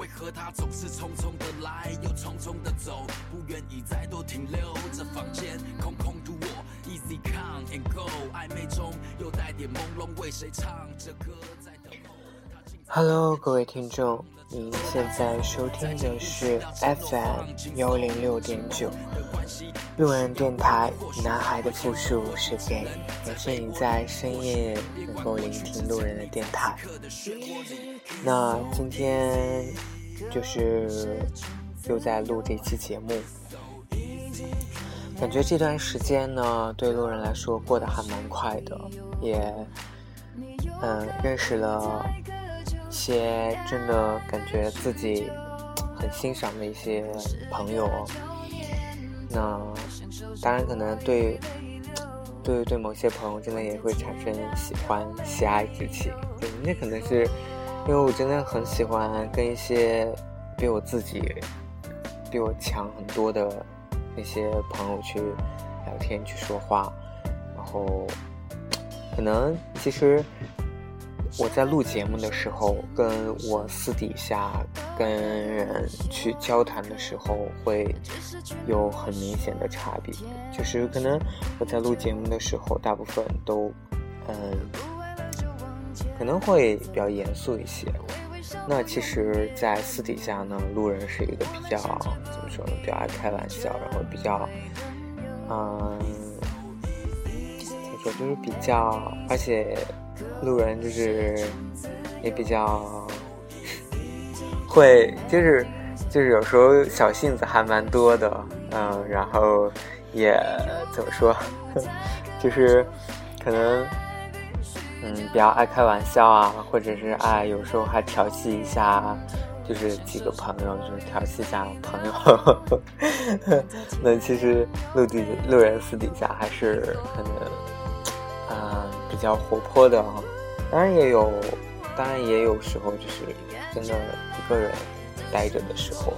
为何他总是匆匆的来，又匆匆的走，不愿意再多停留。这房间空空如我，Easy come and go，暧昧中又带点朦胧，为谁唱着歌在等候？Hello，各位听众，您现在收听的是 FM 幺零六点九。路人电台，男孩的复数是 gay。感谢你在深夜能够聆听路人的电台。那今天就是又在录这期节目，感觉这段时间呢，对路人来说过得还蛮快的，也嗯认识了一些真的感觉自己很欣赏的一些朋友。那当然，可能对 对对某些朋友真的也会产生喜欢、喜爱之情。对，那可能是因为我真的很喜欢跟一些比我自己、比我强很多的那些朋友去聊天、去说话，然后 可能其实。我在录节目的时候，跟我私底下跟人去交谈的时候，会有很明显的差别。就是可能我在录节目的时候，大部分都，嗯，可能会比较严肃一些。那其实，在私底下呢，路人是一个比较怎么说呢？比较爱开玩笑，然后比较，嗯，怎么说？就是比较，而且。路人就是也比较 会，就是就是有时候小性子还蛮多的，嗯，然后也怎么说，就是可能嗯比较爱开玩笑啊，或者是爱有时候还调戏一下，就是几个朋友，就是调戏一下朋友。那其实陆地路人私底下还是可能。比较活泼的啊，当然也有，当然也有时候就是真的一个人待着的时候，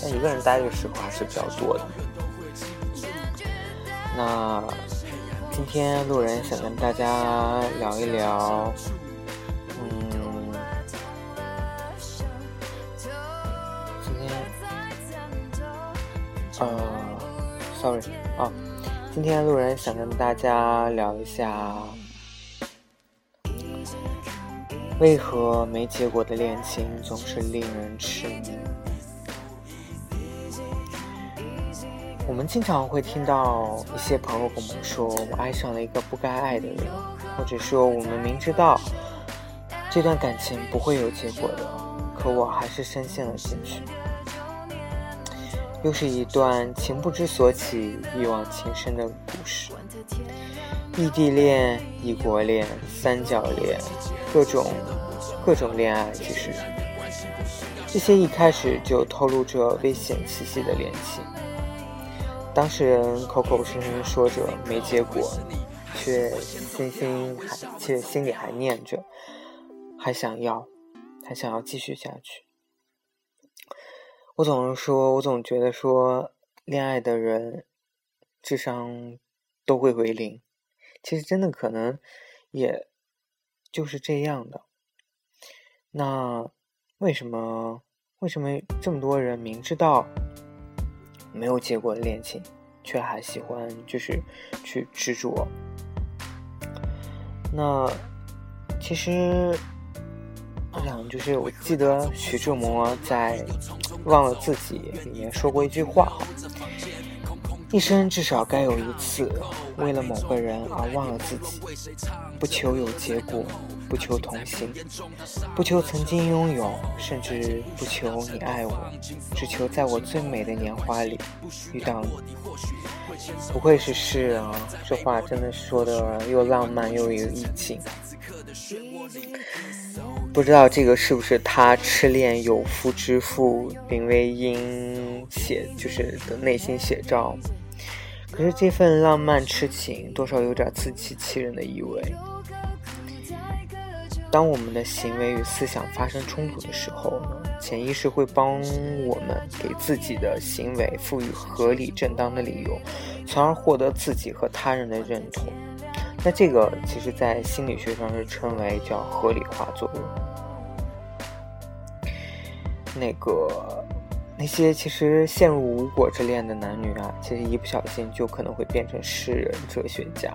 但一个人待着的时候还是比较多的。那今天路人想跟大家聊一聊，嗯，今天，呃，sorry 啊。今天路人想跟大家聊一下，为何没结果的恋情总是令人痴迷。我们经常会听到一些朋友跟我们说：“我爱上了一个不该爱的人。”或者说：“我们明知道这段感情不会有结果的，可我还是深陷了进去。”又是一段情不知所起、一往情深的故事。异地恋、异国恋、三角恋，各种各种恋爱，其实这些一开始就透露着危险气息的恋情。当事人口口声声说着没结果，却心心还却心里还念着，还想要，还想要继续下去。我总是说，我总觉得说，恋爱的人智商都会为零。其实真的可能，也就是这样的。那为什么为什么这么多人明知道没有结果的恋情，却还喜欢就是去执着？那其实。我想，就是我记得徐志摩在《忘了自己》里面说过一句话：一生至少该有一次，为了某个人而忘了自己，不求有结果，不求同行，不求曾经拥有，甚至不求你爱我，只求在我最美的年华里遇到你。不愧是诗人啊，这话真的说的又浪漫又有意境。不知道这个是不是他痴恋有夫之妇林徽因写就是的内心写照？可是这份浪漫痴情多少有点自欺欺人的意味。当我们的行为与思想发生冲突的时候呢，潜意识会帮我们给自己的行为赋予合理正当的理由，从而获得自己和他人的认同。那这个其实，在心理学上是称为叫合理化作用。那个那些其实陷入无果之恋的男女啊，其实一不小心就可能会变成诗人、哲学家。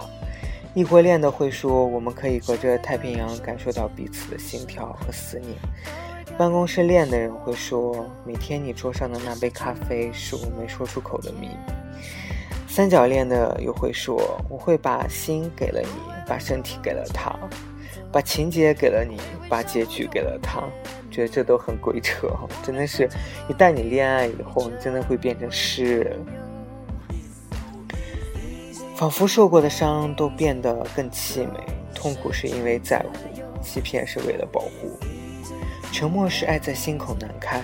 异国恋的会说，我们可以隔着太平洋感受到彼此的心跳和思念。办公室恋的人会说，每天你桌上的那杯咖啡是我没说出口的秘密。三角恋的又会说，我会把心给了你，把身体给了他，把情节给了你，把结局给了他。觉得这都很鬼扯，真的是，一旦你恋爱以后，你真的会变成诗人。仿佛受过的伤都变得更凄美，痛苦是因为在乎，欺骗是为了保护，沉默是爱在心口难开，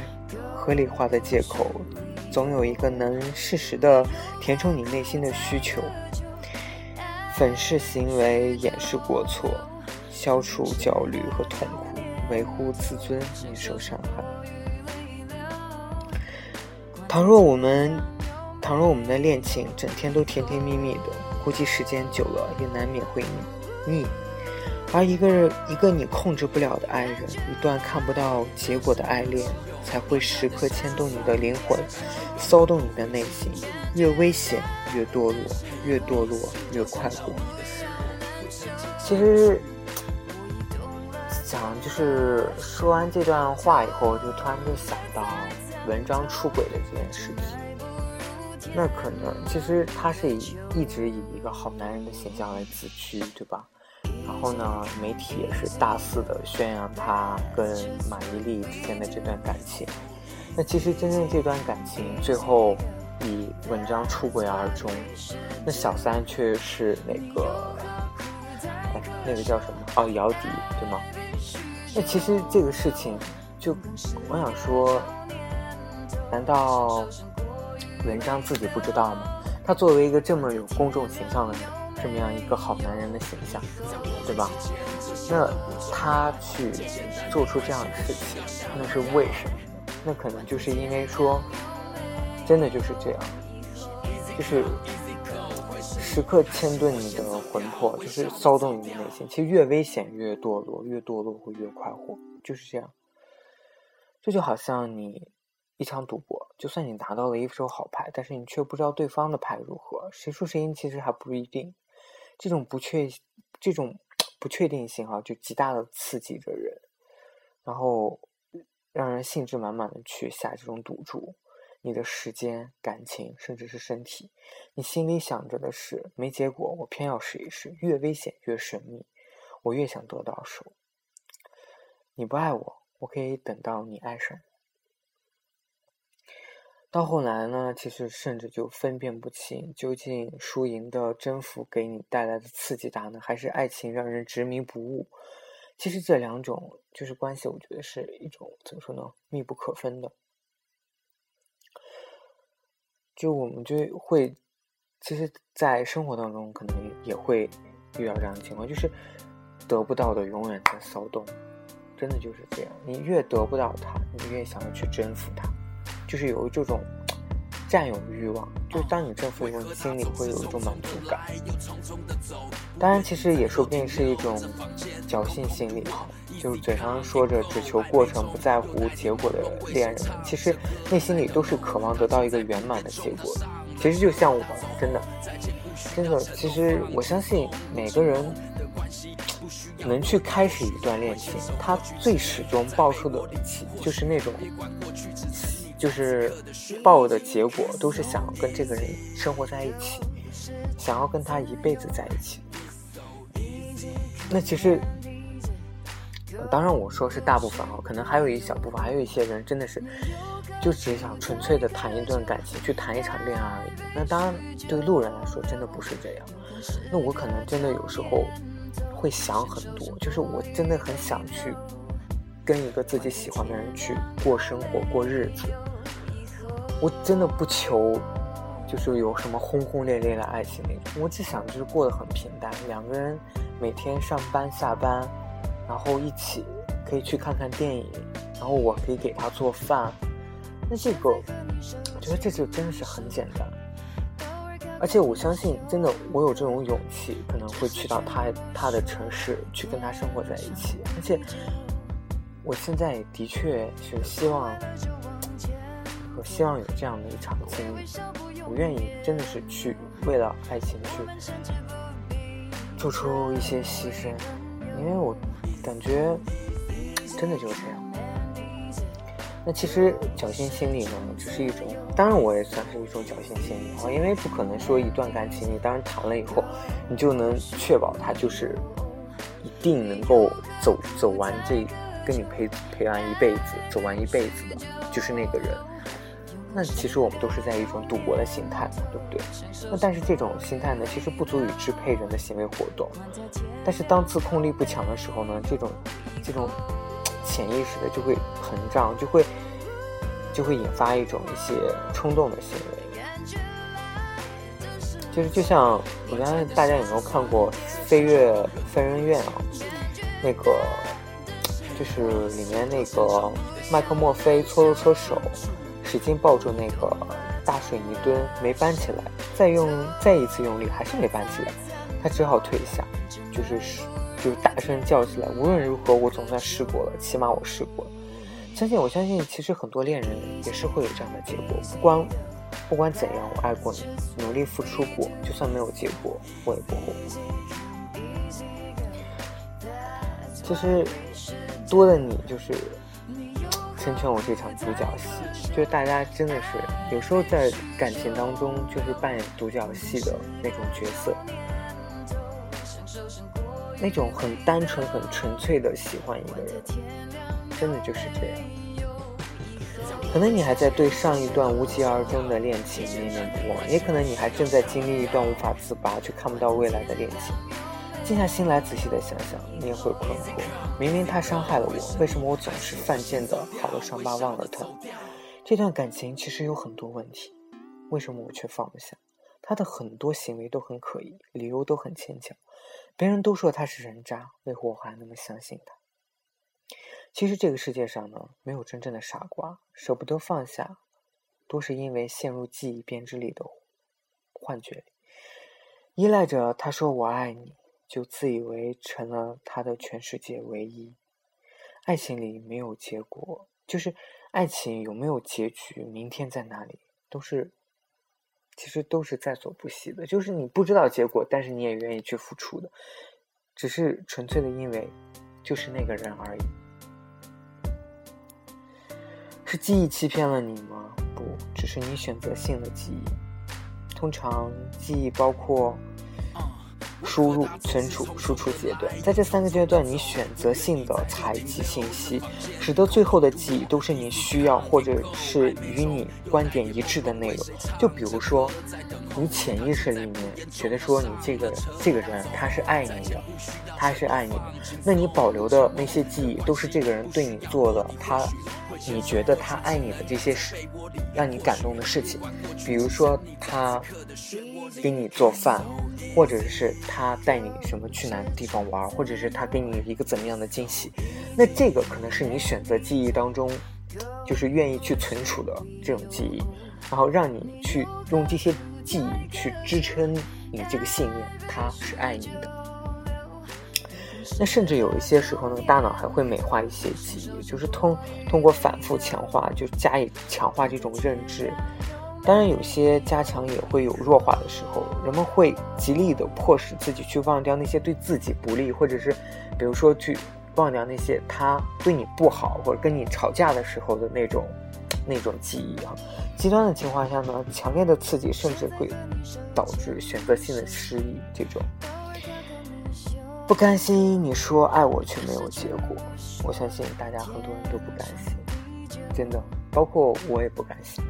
合理化的借口，总有一个能适时的填充你内心的需求。粉饰行为掩饰过错，消除焦虑和痛苦，维护自尊免受伤害。倘若我们，倘若我们的恋情整天都甜甜蜜蜜的。估计时间久了也难免会腻，而一个一个你控制不了的爱人，一段看不到结果的爱恋，才会时刻牵动你的灵魂，骚动你的内心。越危险越堕落，越堕落越快活。其实想就是说完这段话以后，就突然就想到文章出轨的这件事情。那可能其实他是以一直以一个好男人的形象来自居，对吧？然后呢，媒体也是大肆的宣扬他跟马伊琍之间的这段感情。那其实真正这段感情最后以文章出轨而终，那小三却是那个，哎，那个叫什么？哦，姚笛，对吗？那其实这个事情，就我想说，难道？文章自己不知道吗？他作为一个这么有公众形象的人，这么样一个好男人的形象，对吧？那他去做出这样的事情，那是为什么？那可能就是因为说，真的就是这样，就是时刻牵动你的魂魄，就是骚动你的内心。其实越危险越堕落，越堕落会越快活，就是这样。这就好像你。一场赌博，就算你拿到了一手好牌，但是你却不知道对方的牌如何，谁输谁赢其实还不一定。这种不确，这种不确定性哈，就极大的刺激着人，然后让人兴致满满的去下这种赌注。你的时间、感情，甚至是身体，你心里想着的是没结果，我偏要试一试。越危险越神秘，我越想得到手。你不爱我，我可以等到你爱上。到后来呢，其实甚至就分辨不清，究竟输赢的征服给你带来的刺激大呢，还是爱情让人执迷不悟？其实这两种就是关系，我觉得是一种怎么说呢，密不可分的。就我们就会，其实，在生活当中可能也会遇到这样的情况，就是得不到的永远在骚动，真的就是这样。你越得不到他，你越想要去征服他。就是有这种占有欲望，就当你征服以后，你心里会有一种满足感。当然，其实也说不定是一种侥幸心理，就是嘴上说着只求过程不在乎结果的恋人们，其实内心里都是渴望得到一个圆满的结果。其实就像我，真的，真的，其实我相信每个人能去开始一段恋情，他最始终抱出的就是那种。就是抱的结果都是想要跟这个人生活在一起，想要跟他一辈子在一起。那其实，当然我说是大部分啊，可能还有一小部分，还有一些人真的是就只想纯粹的谈一段感情，去谈一场恋爱而已。那当然对路人来说真的不是这样。那我可能真的有时候会想很多，就是我真的很想去。跟一个自己喜欢的人去过生活、过日子，我真的不求，就是有什么轰轰烈烈的爱情那种。我只想就是过得很平淡，两个人每天上班下班，然后一起可以去看看电影，然后我可以给他做饭。那这个，我觉得这就真的是很简单。而且我相信，真的我有这种勇气，可能会去到他他的城市去跟他生活在一起，而且。我现在的确是希望，我希望有这样的一场经历，我愿意真的是去为了爱情去做出一些牺牲，因为我感觉真的就是这样。那其实侥幸心理呢，只是一种，当然我也算是一种侥幸心理啊，因为不可能说一段感情你当然谈了以后，你就能确保他就是一定能够走走完这。跟你陪陪完一辈子，走完一辈子的，就是那个人。那其实我们都是在一种赌博的心态，对不对？那但是这种心态呢，其实不足以支配人的行为活动。但是当自控力不强的时候呢，这种这种潜意识的就会膨胀，就会就会引发一种一些冲动的行为。就是就像我相信大家有没有看过《飞跃疯人院》啊？那个。就是里面那个麦克墨菲搓了搓手，使劲抱住那个大水泥墩，没搬起来。再用再一次用力，还是没搬起来。他只好退下，就是就是大声叫起来：“无论如何，我总算试过了，起码我试过了。”相信我相信，其实很多恋人也是会有这样的结果。不管不管怎样，我爱过你，努力付出过，就算没有结果，我也不后悔。其实。多的你就是成全我这场独角戏，就是大家真的是有时候在感情当中就是扮演独角戏的那种角色，那种很单纯、很纯粹的喜欢一个人，真的就是这样。可能你还在对上一段无疾而终的恋情念念不忘，也可能你还正在经历一段无法自拔却看不到未来的恋情。静下心来，仔细的想想，你也会困惑：明明他伤害了我，为什么我总是犯贱的好了伤疤忘了疼？这段感情其实有很多问题，为什么我却放不下？他的很多行为都很可疑，理由都很牵强，别人都说他是人渣，为何我还那么相信他？其实这个世界上呢，没有真正的傻瓜，舍不得放下，多是因为陷入记忆编织里的幻觉里，依赖着他说我爱你。就自以为成了他的全世界唯一。爱情里没有结果，就是爱情有没有结局，明天在哪里，都是其实都是在所不惜的。就是你不知道结果，但是你也愿意去付出的，只是纯粹的因为就是那个人而已。是记忆欺骗了你吗？不，只是你选择性的记忆。通常记忆包括。输入、存储、输出阶段，在这三个阶段，你选择性的采集信息，使得最后的记忆都是你需要或者是与你观点一致的内容。就比如说，你潜意识里面觉得说你这个这个人他是爱你的，他是爱你的，那你保留的那些记忆都是这个人对你做的他，你觉得他爱你的这些事，让你感动的事情，比如说他给你做饭。或者是他带你什么去哪个地方玩，或者是他给你一个怎么样的惊喜，那这个可能是你选择记忆当中，就是愿意去存储的这种记忆，然后让你去用这些记忆去支撑你这个信念，他是爱你的。那甚至有一些时候呢，大脑还会美化一些记忆，就是通通过反复强化，就加以强化这种认知。当然，有些加强也会有弱化的时候。人们会极力的迫使自己去忘掉那些对自己不利，或者是，比如说去忘掉那些他对你不好，或者跟你吵架的时候的那种那种记忆啊。极端的情况下呢，强烈的刺激甚至会导致选择性的失忆。这种不甘心，你说爱我却没有结果，我相信大家很多人都不甘心，真的，包括我也不甘心。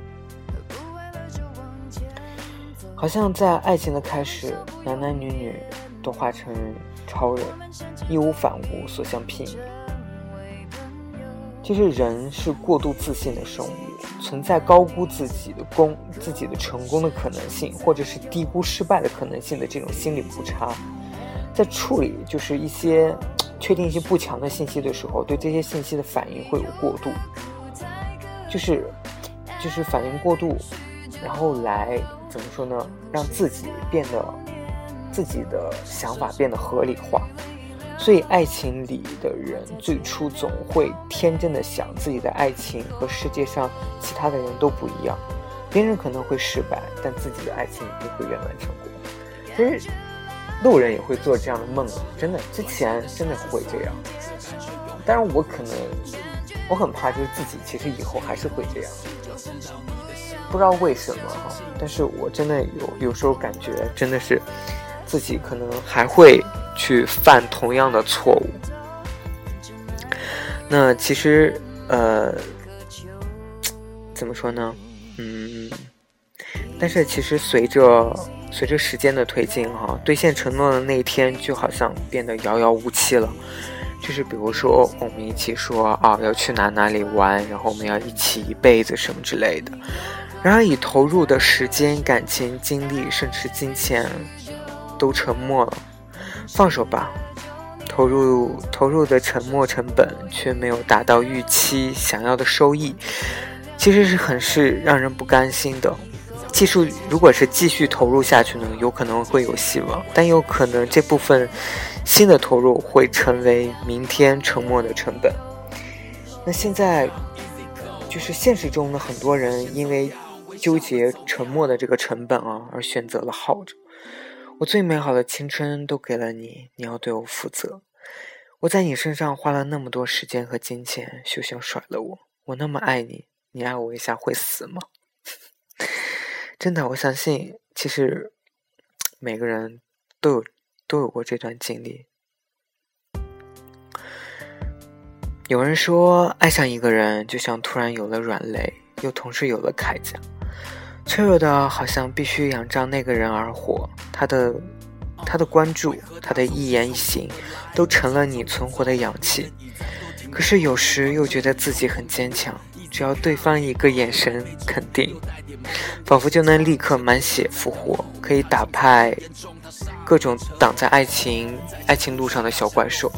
好像在爱情的开始，男男女女都化成超人，义无反顾，所向披靡。其实人是过度自信的生物，存在高估自己的功、自己的成功的可能性，或者是低估失败的可能性的这种心理误差，在处理就是一些确定性不强的信息的时候，对这些信息的反应会有过度，就是就是反应过度，然后来。怎么说呢？让自己变得自己的想法变得合理化，所以爱情里的人最初总会天真的想自己的爱情和世界上其他的人都不一样，别人可能会失败，但自己的爱情一定会圆满成功。其实路人也会做这样的梦，真的，之前真的会这样。但是我可能我很怕，就是自己其实以后还是会这样，不知道为什么哈。但是我真的有有时候感觉真的是自己可能还会。去犯同样的错误。那其实，呃，怎么说呢？嗯，但是其实随着随着时间的推进，哈，兑现承诺的那一天就好像变得遥遥无期了。就是比如说，我们一起说啊，要去哪哪里玩，然后我们要一起一辈子什么之类的。然而，已投入的时间、感情、精力，甚至金钱，都沉默了。放手吧，投入投入的沉没成本却没有达到预期想要的收益，其实是很是让人不甘心的。技术如果是继续投入下去呢，有可能会有希望，但有可能这部分新的投入会成为明天沉没的成本。那现在就是现实中的很多人因为纠结沉默的这个成本啊，而选择了耗着。我最美好的青春都给了你，你要对我负责。我在你身上花了那么多时间和金钱，休想甩了我。我那么爱你，你爱我一下会死吗？真的，我相信，其实每个人都有都有过这段经历。有人说，爱上一个人就像突然有了软肋，又同时有了铠甲。脆弱的，好像必须仰仗那个人而活。他的，他的关注，他的一言一行，都成了你存活的氧气。可是有时又觉得自己很坚强，只要对方一个眼神肯定，仿佛就能立刻满血复活，可以打败各种挡在爱情爱情路上的小怪兽。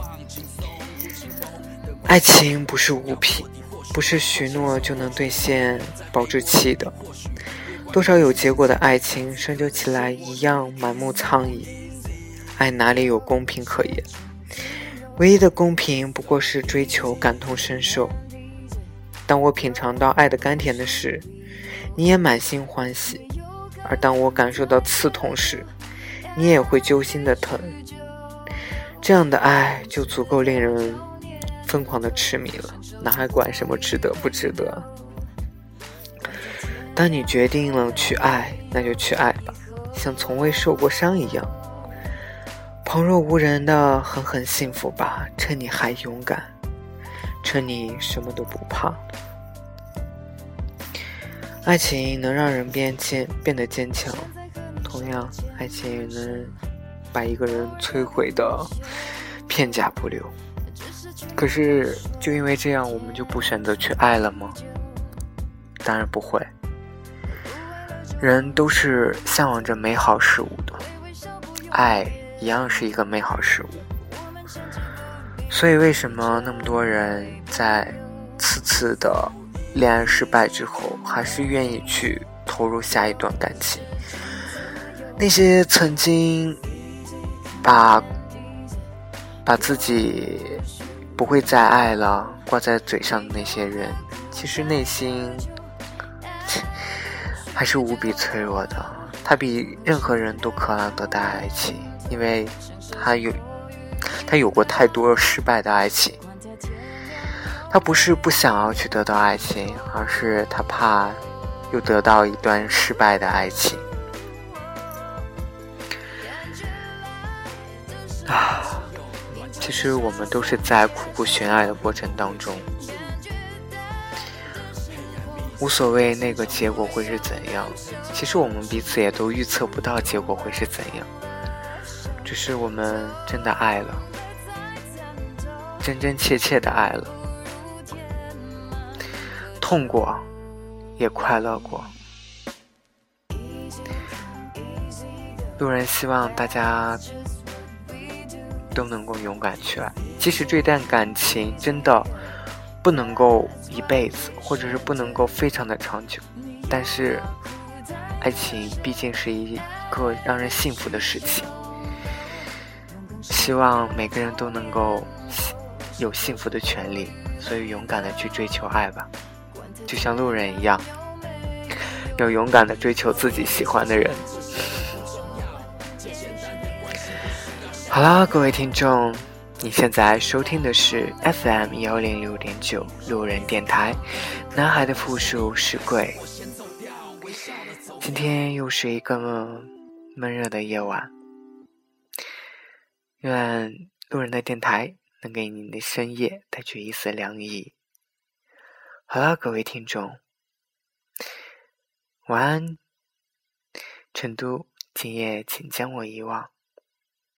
爱情不是物品，不是许诺就能兑现保质期的。多少有结果的爱情，深究起来一样满目苍夷。爱哪里有公平可言？唯一的公平不过是追求感同身受。当我品尝到爱的甘甜的时，你也满心欢喜；而当我感受到刺痛时，你也会揪心的疼。这样的爱就足够令人疯狂的痴迷了，哪还管什么值得不值得？当你决定了去爱，那就去爱吧，像从未受过伤一样，旁若无人的狠狠幸福吧，趁你还勇敢，趁你什么都不怕。爱情能让人变坚变得坚强，同样，爱情也能把一个人摧毁的片甲不留。可是，就因为这样，我们就不选择去爱了吗？当然不会。人都是向往着美好事物的，爱一样是一个美好事物。所以，为什么那么多人在次次的恋爱失败之后，还是愿意去投入下一段感情？那些曾经把把自己不会再爱了挂在嘴上的那些人，其实内心。还是无比脆弱的，他比任何人都渴望得到爱情，因为他有，他有过太多失败的爱情。他不是不想要去得到爱情，而是他怕又得到一段失败的爱情。啊，其实我们都是在苦苦寻爱的过程当中。无所谓那个结果会是怎样，其实我们彼此也都预测不到结果会是怎样，只是我们真的爱了，真真切切的爱了，痛过，也快乐过。路人希望大家都能够勇敢去爱，即使这段感情真的。不能够一辈子，或者是不能够非常的长久，但是，爱情毕竟是一个让人幸福的事情。希望每个人都能够有幸福的权利，所以勇敢的去追求爱吧，就像路人一样，要勇敢的追求自己喜欢的人。好啦，各位听众，你现在收听的是 FM 幺零六点九路人电台，男孩的复数是贵。今天又是一个闷热的夜晚。愿路人的电台能给你的深夜带去一丝凉意。好了，各位听众，晚安。成都，今夜请将我遗忘。